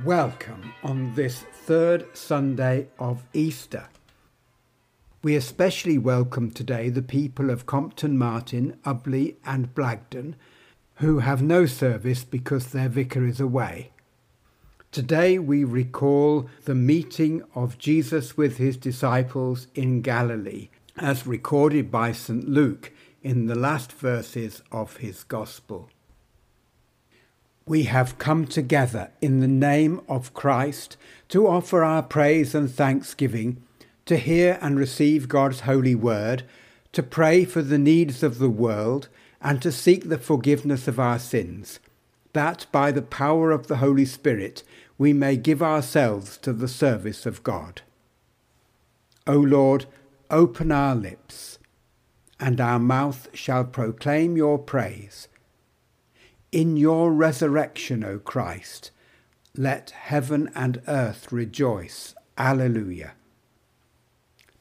Welcome on this third Sunday of Easter. We especially welcome today the people of Compton Martin, Ubley, and Blagdon who have no service because their vicar is away. Today we recall the meeting of Jesus with his disciples in Galilee, as recorded by St. Luke in the last verses of his Gospel. We have come together in the name of Christ to offer our praise and thanksgiving, to hear and receive God's holy word, to pray for the needs of the world, and to seek the forgiveness of our sins, that by the power of the Holy Spirit we may give ourselves to the service of God. O Lord, open our lips, and our mouth shall proclaim your praise. In your resurrection, O Christ, let heaven and earth rejoice. Alleluia.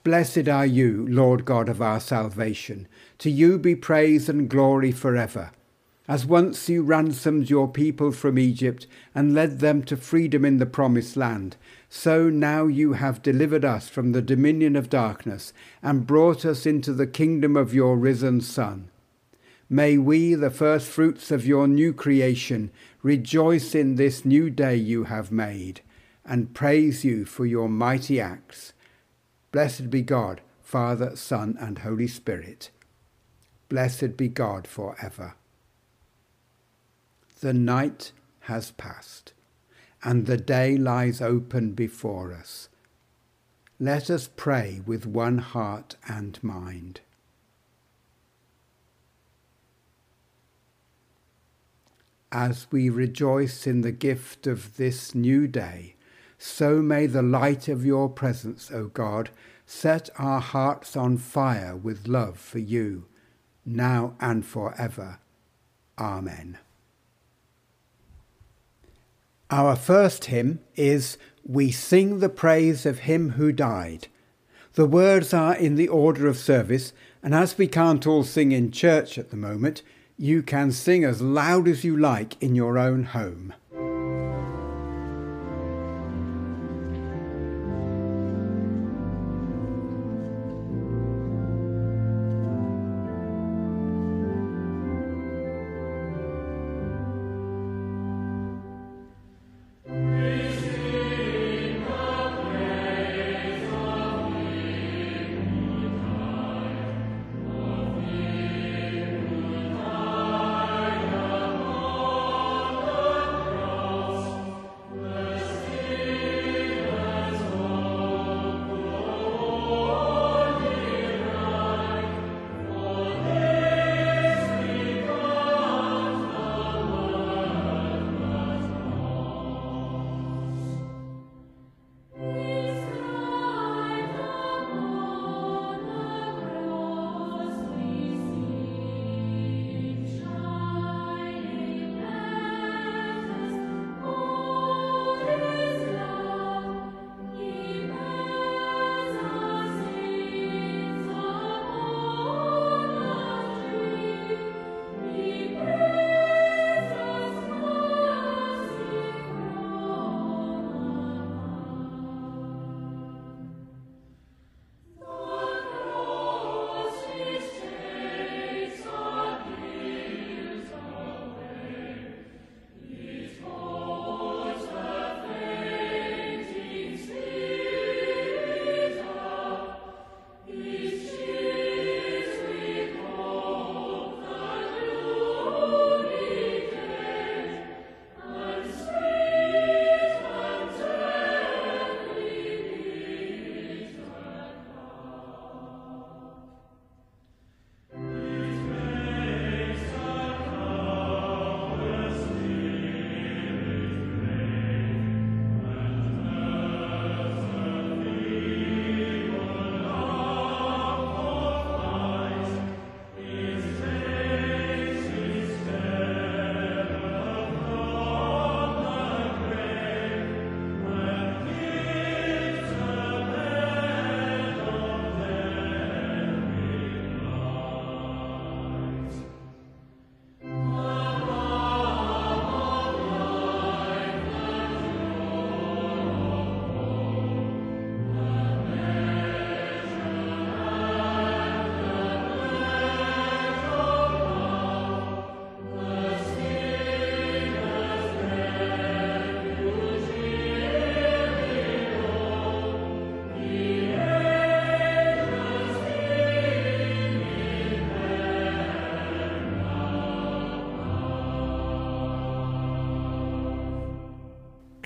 Blessed are you, Lord God of our salvation. To you be praise and glory forever. As once you ransomed your people from Egypt and led them to freedom in the promised land, so now you have delivered us from the dominion of darkness and brought us into the kingdom of your risen Son. May we, the first fruits of your new creation, rejoice in this new day you have made, and praise you for your mighty acts. Blessed be God, Father, Son, and Holy Spirit. Blessed be God for ever. The night has passed, and the day lies open before us. Let us pray with one heart and mind. As we rejoice in the gift of this new day, so may the light of your presence, O God, set our hearts on fire with love for you, now and forever. Amen. Our first hymn is We Sing the Praise of Him Who Died. The words are in the order of service, and as we can't all sing in church at the moment, you can sing as loud as you like in your own home.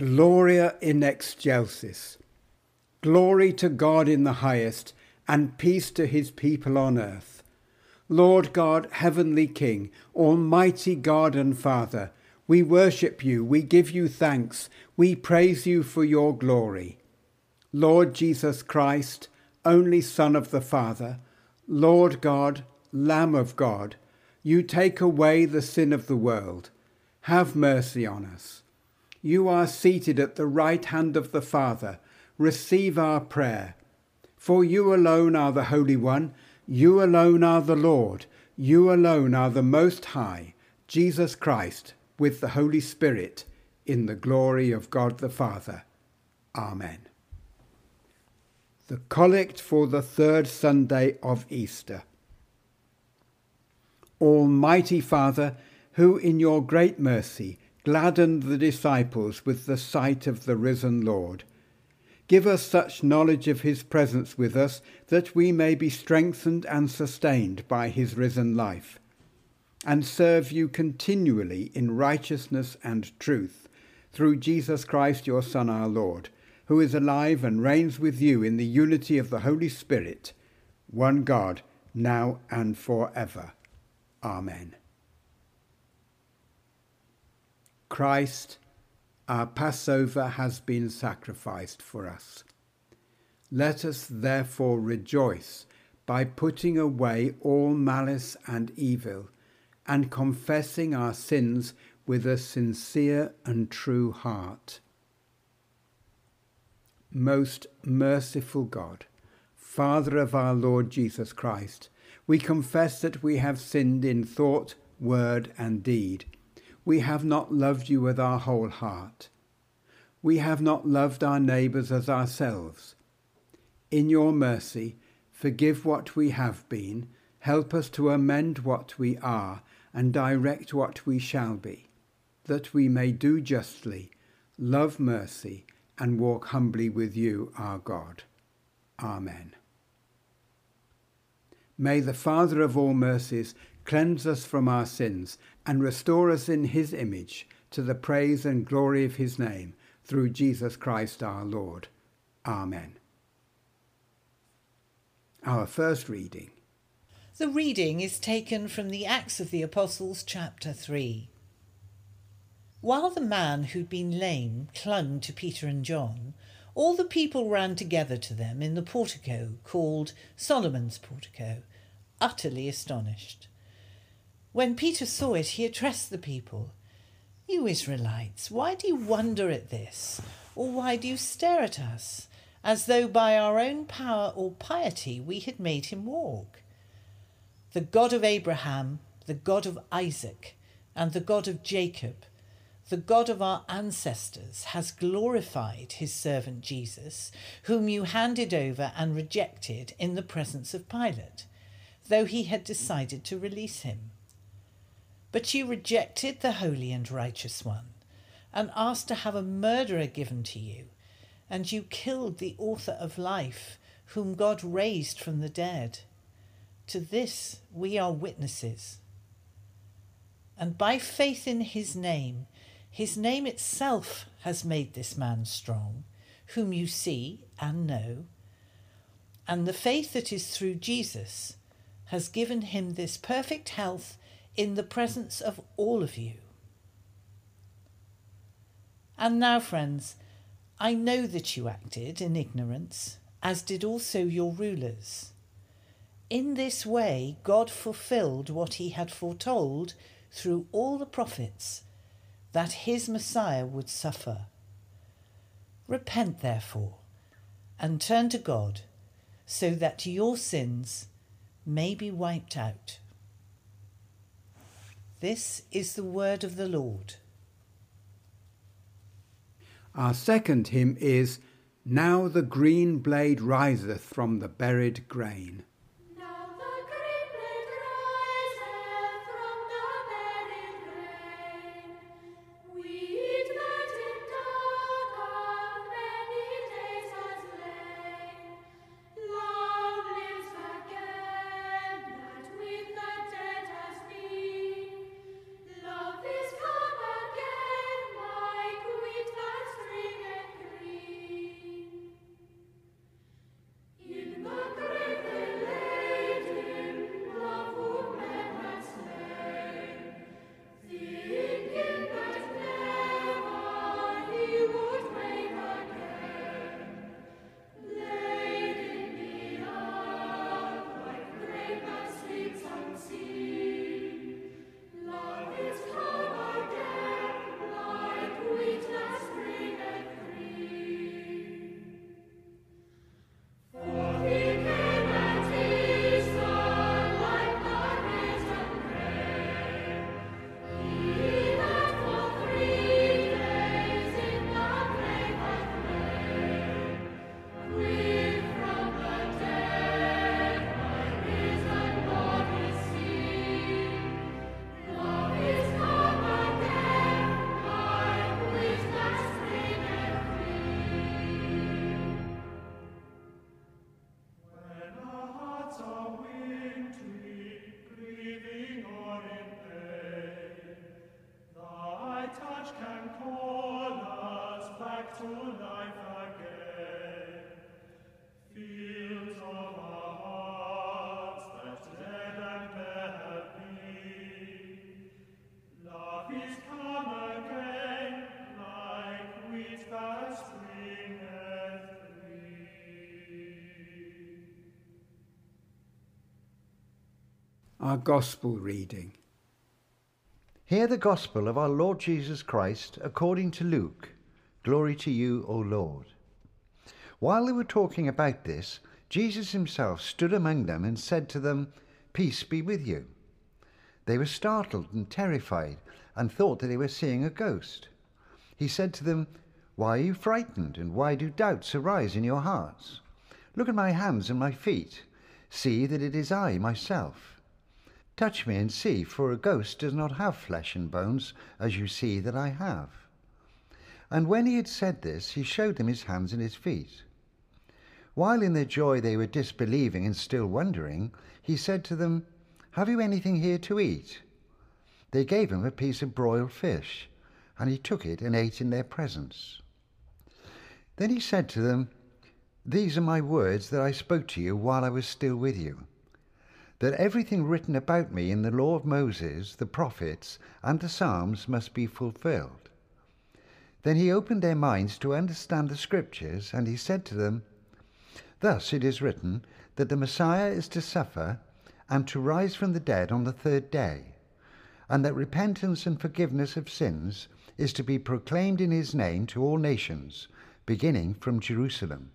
Gloria in excelsis. Glory to God in the highest, and peace to his people on earth. Lord God, heavenly King, almighty God and Father, we worship you, we give you thanks, we praise you for your glory. Lord Jesus Christ, only Son of the Father, Lord God, Lamb of God, you take away the sin of the world. Have mercy on us. You are seated at the right hand of the Father. Receive our prayer. For you alone are the Holy One, you alone are the Lord, you alone are the Most High, Jesus Christ, with the Holy Spirit, in the glory of God the Father. Amen. The Collect for the Third Sunday of Easter. Almighty Father, who in your great mercy gladdened the disciples with the sight of the risen Lord. Give us such knowledge of his presence with us that we may be strengthened and sustained by his risen life, and serve you continually in righteousness and truth, through Jesus Christ your Son our Lord, who is alive and reigns with you in the unity of the Holy Spirit, one God, now and for ever. Amen. Christ, our Passover has been sacrificed for us. Let us therefore rejoice by putting away all malice and evil and confessing our sins with a sincere and true heart. Most merciful God, Father of our Lord Jesus Christ, we confess that we have sinned in thought, word, and deed we have not loved you with our whole heart. We have not loved our neighbours as ourselves. In your mercy, forgive what we have been, help us to amend what we are, and direct what we shall be, that we may do justly, love mercy, and walk humbly with you, our God. Amen. May the Father of all mercies cleanse us from our sins, and restore us in his image to the praise and glory of his name, through Jesus Christ our Lord. Amen. Our first reading. The reading is taken from the Acts of the Apostles, chapter 3. While the man who'd been lame clung to Peter and John, all the people ran together to them in the portico called Solomon's portico, utterly astonished. When Peter saw it, he addressed the people You Israelites, why do you wonder at this? Or why do you stare at us, as though by our own power or piety we had made him walk? The God of Abraham, the God of Isaac, and the God of Jacob, the God of our ancestors, has glorified his servant Jesus, whom you handed over and rejected in the presence of Pilate, though he had decided to release him. But you rejected the Holy and Righteous One, and asked to have a murderer given to you, and you killed the author of life, whom God raised from the dead. To this we are witnesses. And by faith in his name, his name itself has made this man strong, whom you see and know. And the faith that is through Jesus has given him this perfect health in the presence of all of you. And now, friends, I know that you acted in ignorance, as did also your rulers. In this way, God fulfilled what he had foretold through all the prophets that his Messiah would suffer. Repent, therefore, and turn to God, so that your sins may be wiped out. This is the word of the Lord. Our second hymn is Now the green blade riseth from the buried grain. Our Gospel reading. Hear the Gospel of our Lord Jesus Christ according to Luke. Glory to you, O Lord. While they were talking about this, Jesus himself stood among them and said to them, Peace be with you. They were startled and terrified and thought that they were seeing a ghost. He said to them, Why are you frightened, and why do doubts arise in your hearts? Look at my hands and my feet. See that it is I myself. Touch me and see, for a ghost does not have flesh and bones, as you see that I have. And when he had said this, he showed them his hands and his feet. While in their joy they were disbelieving and still wondering, he said to them, Have you anything here to eat? They gave him a piece of broiled fish, and he took it and ate in their presence. Then he said to them, These are my words that I spoke to you while I was still with you, that everything written about me in the law of Moses, the prophets, and the Psalms must be fulfilled. Then he opened their minds to understand the Scriptures, and he said to them, Thus it is written that the Messiah is to suffer and to rise from the dead on the third day, and that repentance and forgiveness of sins is to be proclaimed in his name to all nations, beginning from Jerusalem.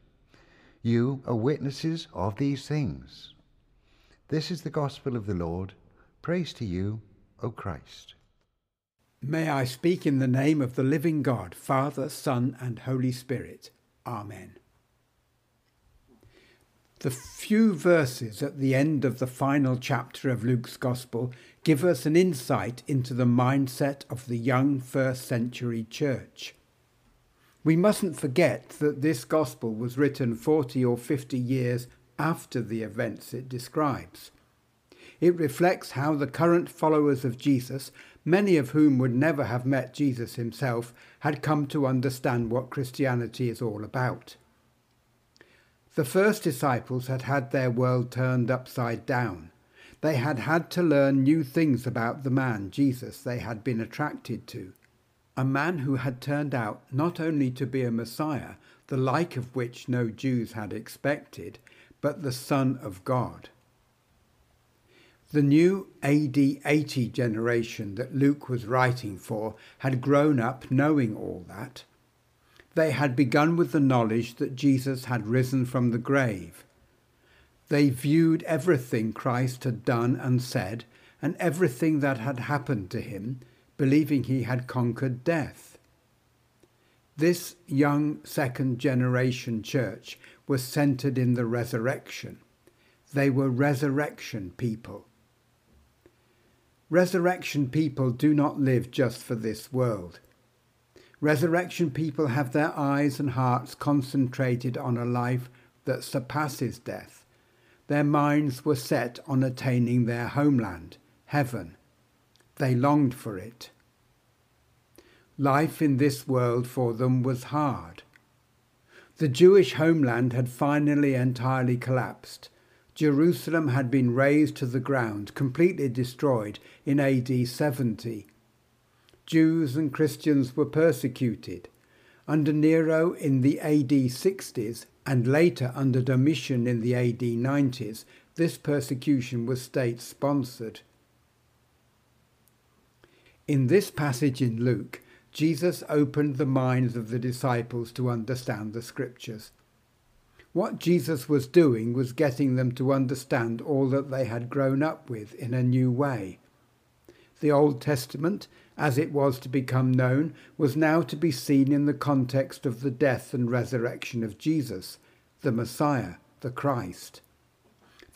You are witnesses of these things. This is the gospel of the Lord. Praise to you, O Christ. May I speak in the name of the living God, Father, Son, and Holy Spirit. Amen. The few verses at the end of the final chapter of Luke's Gospel give us an insight into the mindset of the young first century church. We mustn't forget that this Gospel was written 40 or 50 years after the events it describes. It reflects how the current followers of Jesus, many of whom would never have met Jesus himself, had come to understand what Christianity is all about. The first disciples had had their world turned upside down. They had had to learn new things about the man, Jesus, they had been attracted to. A man who had turned out not only to be a Messiah, the like of which no Jews had expected, but the Son of God. The new AD 80 generation that Luke was writing for had grown up knowing all that. They had begun with the knowledge that Jesus had risen from the grave. They viewed everything Christ had done and said, and everything that had happened to him, believing he had conquered death. This young second generation church was centered in the resurrection. They were resurrection people. Resurrection people do not live just for this world. Resurrection people have their eyes and hearts concentrated on a life that surpasses death. Their minds were set on attaining their homeland, heaven. They longed for it. Life in this world for them was hard. The Jewish homeland had finally entirely collapsed. Jerusalem had been razed to the ground, completely destroyed in AD 70 Jews and Christians were persecuted. Under Nero in the AD 60s and later under Domitian in the AD 90s, this persecution was state sponsored. In this passage in Luke, Jesus opened the minds of the disciples to understand the scriptures. What Jesus was doing was getting them to understand all that they had grown up with in a new way. The Old Testament as it was to become known, was now to be seen in the context of the death and resurrection of Jesus, the Messiah, the Christ.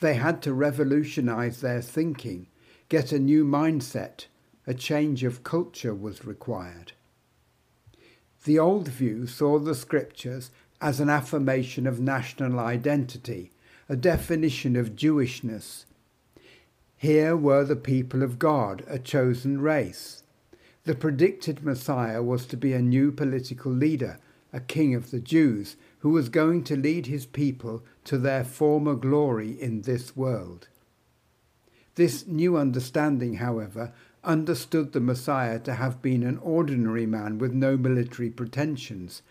They had to revolutionize their thinking, get a new mindset, a change of culture was required. The old view saw the scriptures as an affirmation of national identity, a definition of Jewishness. Here were the people of God, a chosen race. The predicted Messiah was to be a new political leader, a king of the Jews, who was going to lead his people to their former glory in this world. This new understanding, however, understood the Messiah to have been an ordinary man with no military pretensions,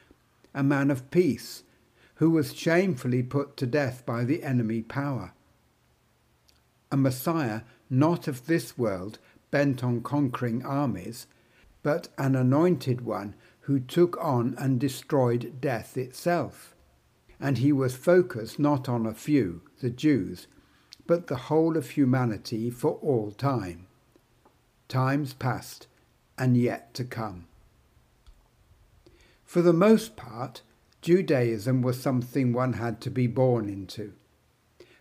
a man of peace, who was shamefully put to death by the enemy power. a Messiah not of this world, bent on conquering armies, but an anointed one who took on and destroyed death itself. And he was focused not on a few, the Jews, but the whole of humanity for all time. Times past and yet to come. For the most part, Judaism was something one had to be born into.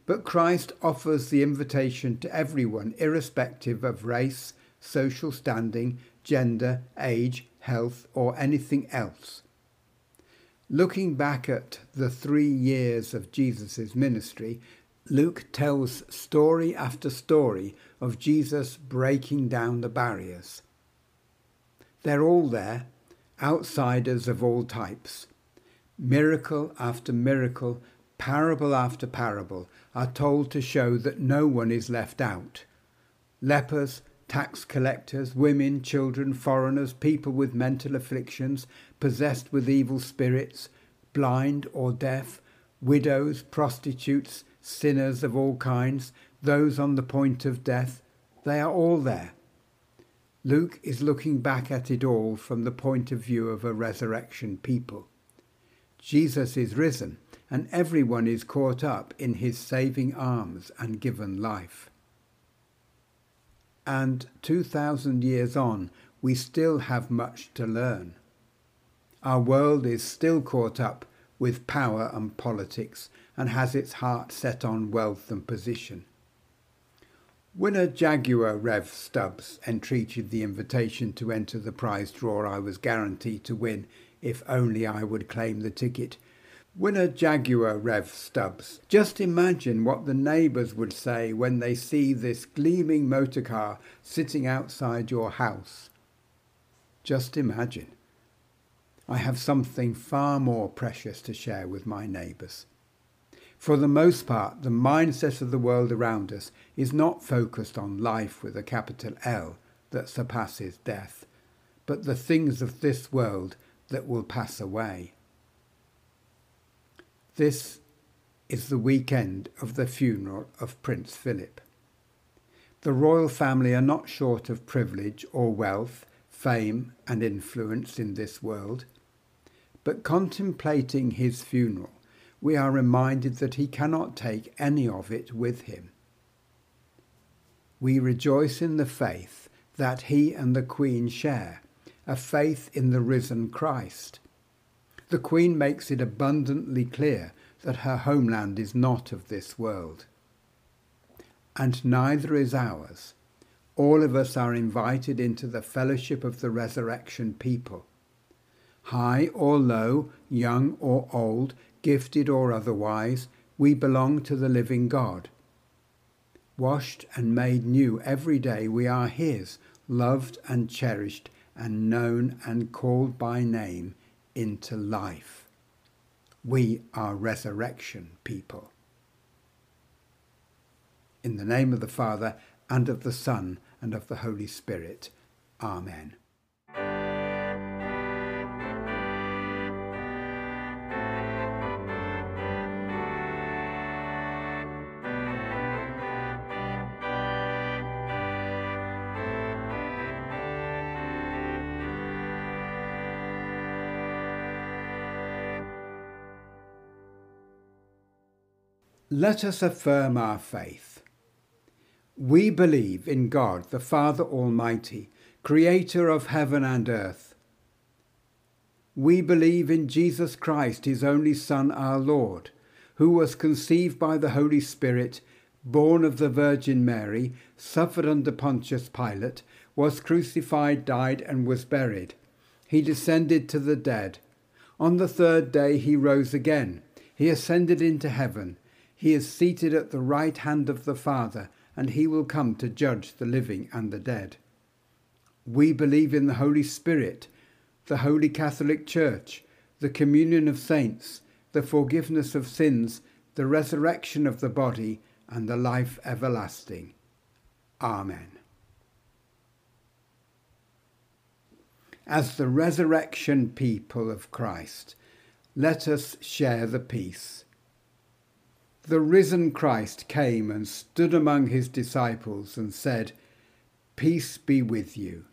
But Christ offers the invitation to everyone, irrespective of race, social standing, gender, age, health, or anything else. Looking back at the three years of Jesus' ministry, Luke tells story after story of Jesus breaking down the barriers. They're all there, outsiders of all types. Miracle after miracle, parable after parable are told to show that no one is left out. Lepers, tax collectors, women, children, foreigners, people with mental afflictions, possessed with evil spirits, blind or deaf, widows, prostitutes, sinners of all kinds, those on the point of death, they are all there. Luke is looking back at it all from the point of view of a resurrection people. Jesus is risen, and everyone is caught up in his saving arms and given life. And 2,000 years on, we still have much to learn. Our world is still caught up with power and politics and has its heart set on wealth and position. Winner Jaguar Rev Stubbs entreated the invitation to enter the prize draw I was guaranteed to win if only I would claim the ticket. Winner Jaguar Rev Stubbs. Just imagine what the neighbours would say when they see this gleaming motor car sitting outside your house. Just imagine. I have something far more precious to share with my neighbours. For the most part, the mindset of the world around us is not focused on life with a capital L that surpasses death, but the things of this world that will pass away. This is the weekend of the funeral of Prince Philip. The royal family are not short of privilege or wealth, fame and influence in this world, but contemplating his funeral, we are reminded that he cannot take any of it with him. We rejoice in the faith that he and the Queen share, a faith in the risen Christ. The Queen makes it abundantly clear that her homeland is not of this world. And neither is ours. All of us are invited into the fellowship of the resurrection people. High or low, young or old, gifted or otherwise, we belong to the living God. Washed and made new every day, we are His, loved and cherished, and known and called by name into life. We are resurrection people. In the name of the Father, and of the Son, and of the Holy Spirit. Amen. Let us affirm our faith. We believe in God, the Father Almighty, creator of heaven and earth. We believe in Jesus Christ, his only Son, our Lord, who was conceived by the Holy Spirit, born of the Virgin Mary, suffered under Pontius Pilate, was crucified, died, and was buried. He descended to the dead. On the third day he rose again. He ascended into heaven he is seated at the right hand of the Father, and he will come to judge the living and the dead. We believe in the Holy Spirit, the Holy Catholic Church, the communion of saints, the forgiveness of sins, the resurrection of the body, and the life everlasting. Amen. As the resurrection people of Christ, let us share the peace the risen Christ came and stood among his disciples and said, Peace be with you.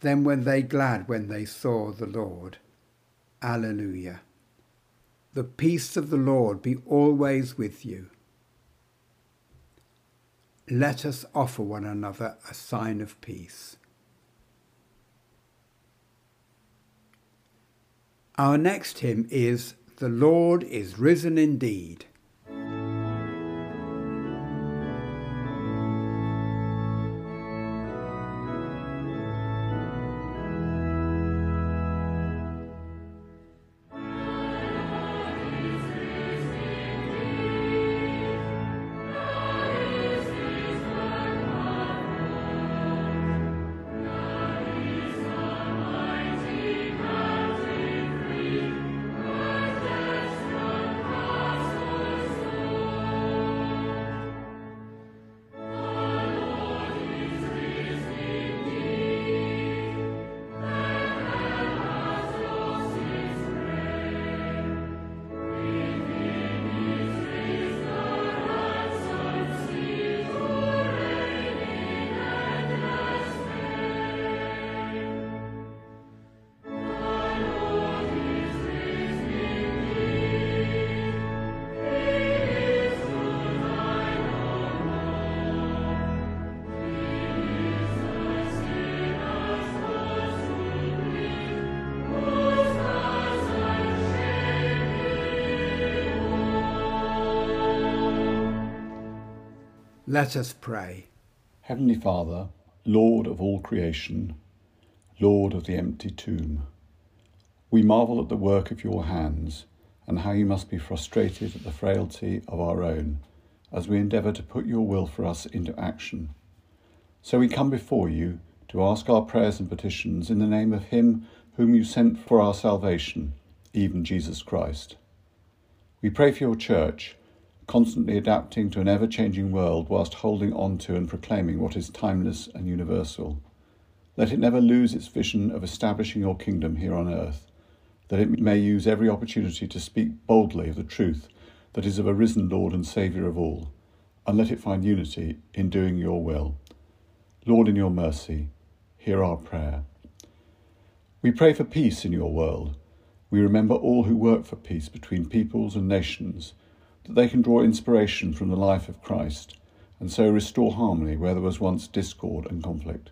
Then were they glad when they saw the Lord. Alleluia. The peace of the Lord be always with you. Let us offer one another a sign of peace. Our next hymn is The Lord is Risen Indeed. Let us pray. Heavenly Father, Lord of all creation, Lord of the empty tomb, we marvel at the work of your hands and how you must be frustrated at the frailty of our own as we endeavour to put your will for us into action. So we come before you to ask our prayers and petitions in the name of Him whom you sent for our salvation, even Jesus Christ. We pray for your church constantly adapting to an ever changing world whilst holding on to and proclaiming what is timeless and universal. Let it never lose its vision of establishing your kingdom here on earth, that it may use every opportunity to speak boldly of the truth that is of a risen Lord and Saviour of all, and let it find unity in doing your will. Lord, in your mercy, hear our prayer. We pray for peace in your world. We remember all who work for peace between peoples and nations that they can draw inspiration from the life of Christ and so restore harmony where there was once discord and conflict.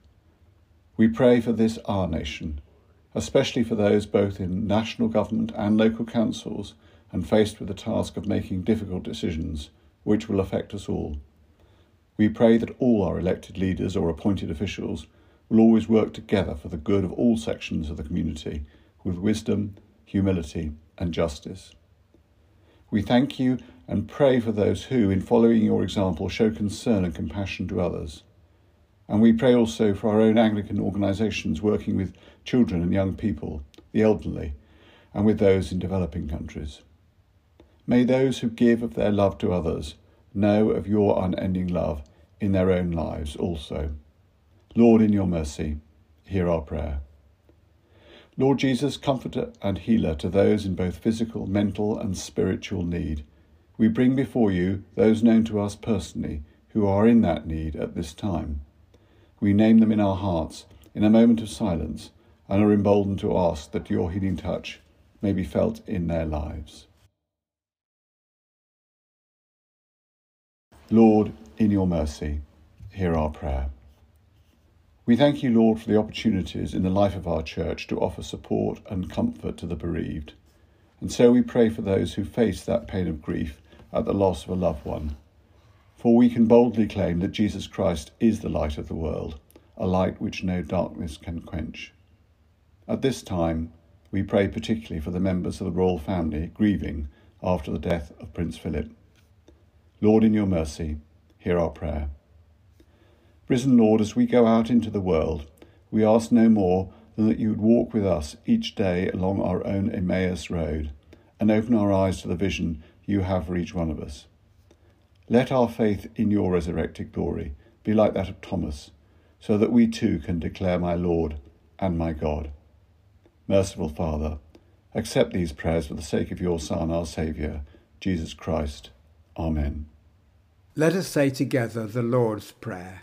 We pray for this our nation, especially for those both in national government and local councils and faced with the task of making difficult decisions which will affect us all. We pray that all our elected leaders or appointed officials will always work together for the good of all sections of the community with wisdom, humility, and justice. We thank you and pray for those who, in following your example, show concern and compassion to others. And we pray also for our own Anglican organisations working with children and young people, the elderly, and with those in developing countries. May those who give of their love to others know of your unending love in their own lives also. Lord, in your mercy, hear our prayer. Lord Jesus, comforter and healer to those in both physical, mental, and spiritual need we bring before you those known to us personally who are in that need at this time. We name them in our hearts in a moment of silence and are emboldened to ask that your healing touch may be felt in their lives. Lord, in your mercy, hear our prayer. We thank you, Lord, for the opportunities in the life of our church to offer support and comfort to the bereaved. And so we pray for those who face that pain of grief at the loss of a loved one. For we can boldly claim that Jesus Christ is the light of the world, a light which no darkness can quench. At this time, we pray particularly for the members of the royal family grieving after the death of Prince Philip. Lord, in your mercy, hear our prayer. Risen Lord, as we go out into the world, we ask no more than that you would walk with us each day along our own Emmaus road and open our eyes to the vision you have for each one of us. Let our faith in your resurrected glory be like that of Thomas, so that we too can declare my Lord and my God. Merciful Father, accept these prayers for the sake of your Son, our Saviour, Jesus Christ. Amen. Let us say together the Lord's Prayer.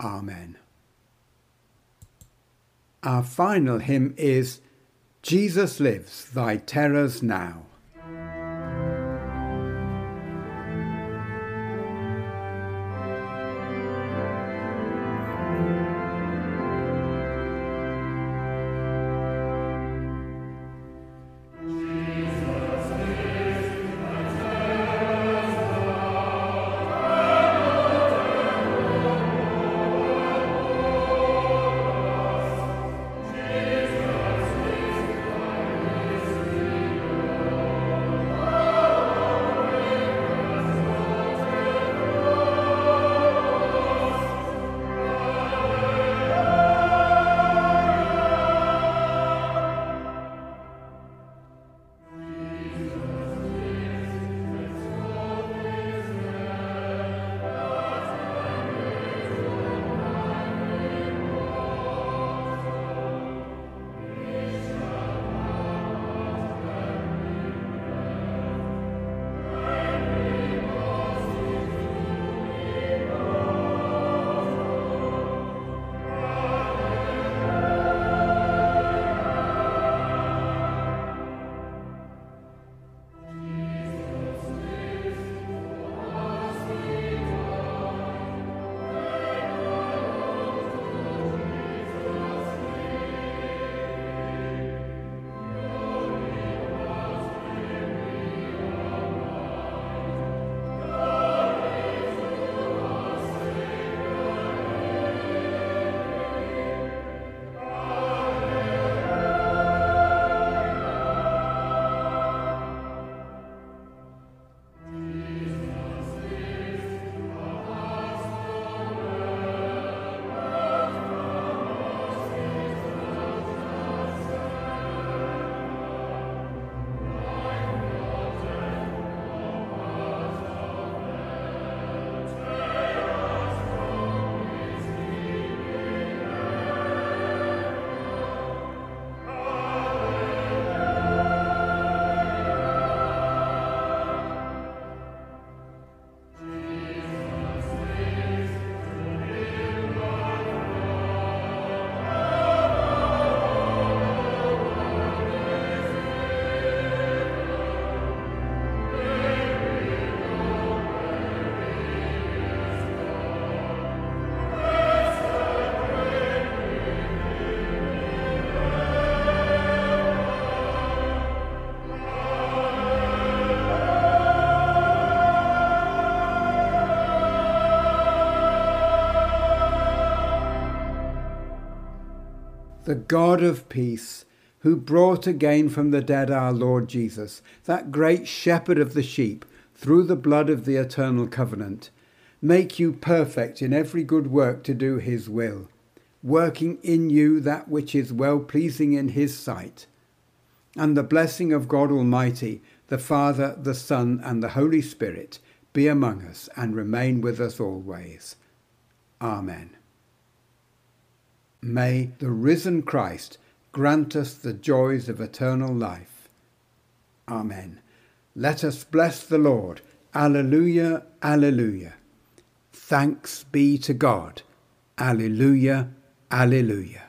Amen. Our final hymn is Jesus Lives, Thy Terrors Now. The God of peace, who brought again from the dead our Lord Jesus, that great shepherd of the sheep, through the blood of the eternal covenant, make you perfect in every good work to do his will, working in you that which is well pleasing in his sight. And the blessing of God Almighty, the Father, the Son, and the Holy Spirit be among us and remain with us always. Amen. May the risen Christ grant us the joys of eternal life. Amen. Let us bless the Lord. Alleluia, alleluia. Thanks be to God. Alleluia, alleluia.